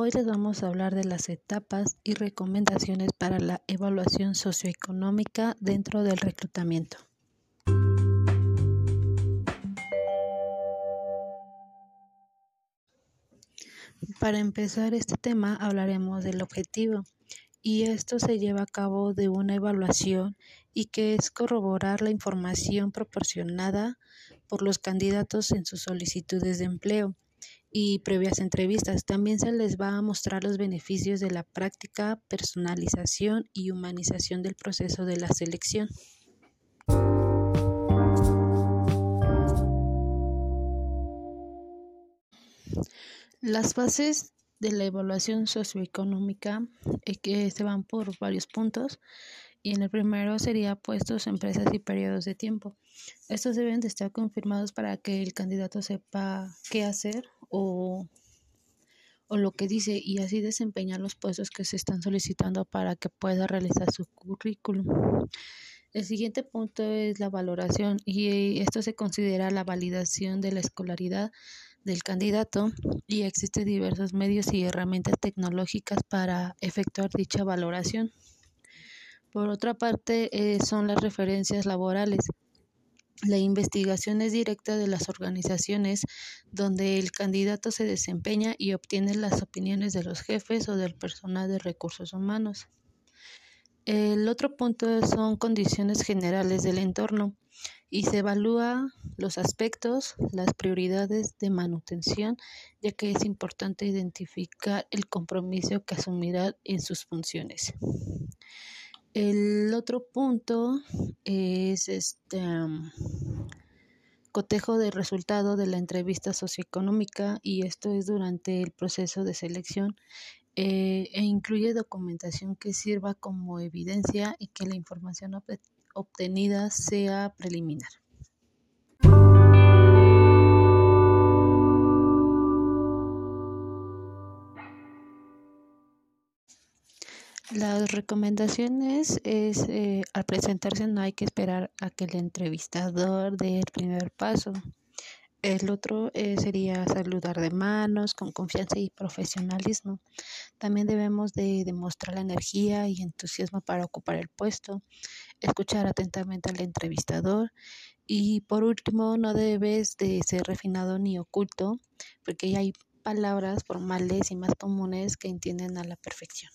Hoy les vamos a hablar de las etapas y recomendaciones para la evaluación socioeconómica dentro del reclutamiento. Para empezar este tema hablaremos del objetivo y esto se lleva a cabo de una evaluación y que es corroborar la información proporcionada por los candidatos en sus solicitudes de empleo y previas entrevistas. También se les va a mostrar los beneficios de la práctica, personalización y humanización del proceso de la selección. Las fases de la evaluación socioeconómica eh, que se van por varios puntos y en el primero sería puestos, empresas y periodos de tiempo. Estos deben de estar confirmados para que el candidato sepa qué hacer o, o lo que dice y así desempeñar los puestos que se están solicitando para que pueda realizar su currículum. El siguiente punto es la valoración y esto se considera la validación de la escolaridad del candidato y existen diversos medios y herramientas tecnológicas para efectuar dicha valoración. Por otra parte, eh, son las referencias laborales. La investigación es directa de las organizaciones donde el candidato se desempeña y obtiene las opiniones de los jefes o del personal de recursos humanos. El otro punto son condiciones generales del entorno y se evalúa los aspectos, las prioridades de manutención, ya que es importante identificar el compromiso que asumirá en sus funciones. El otro punto es este cotejo de resultado de la entrevista socioeconómica y esto es durante el proceso de selección eh, e incluye documentación que sirva como evidencia y que la información obtenida sea preliminar. Las recomendaciones es eh, al presentarse no hay que esperar a que el entrevistador dé el primer paso. El otro eh, sería saludar de manos con confianza y profesionalismo. También debemos de demostrar la energía y entusiasmo para ocupar el puesto, escuchar atentamente al entrevistador y por último no debes de ser refinado ni oculto porque hay palabras formales y más comunes que entienden a la perfección.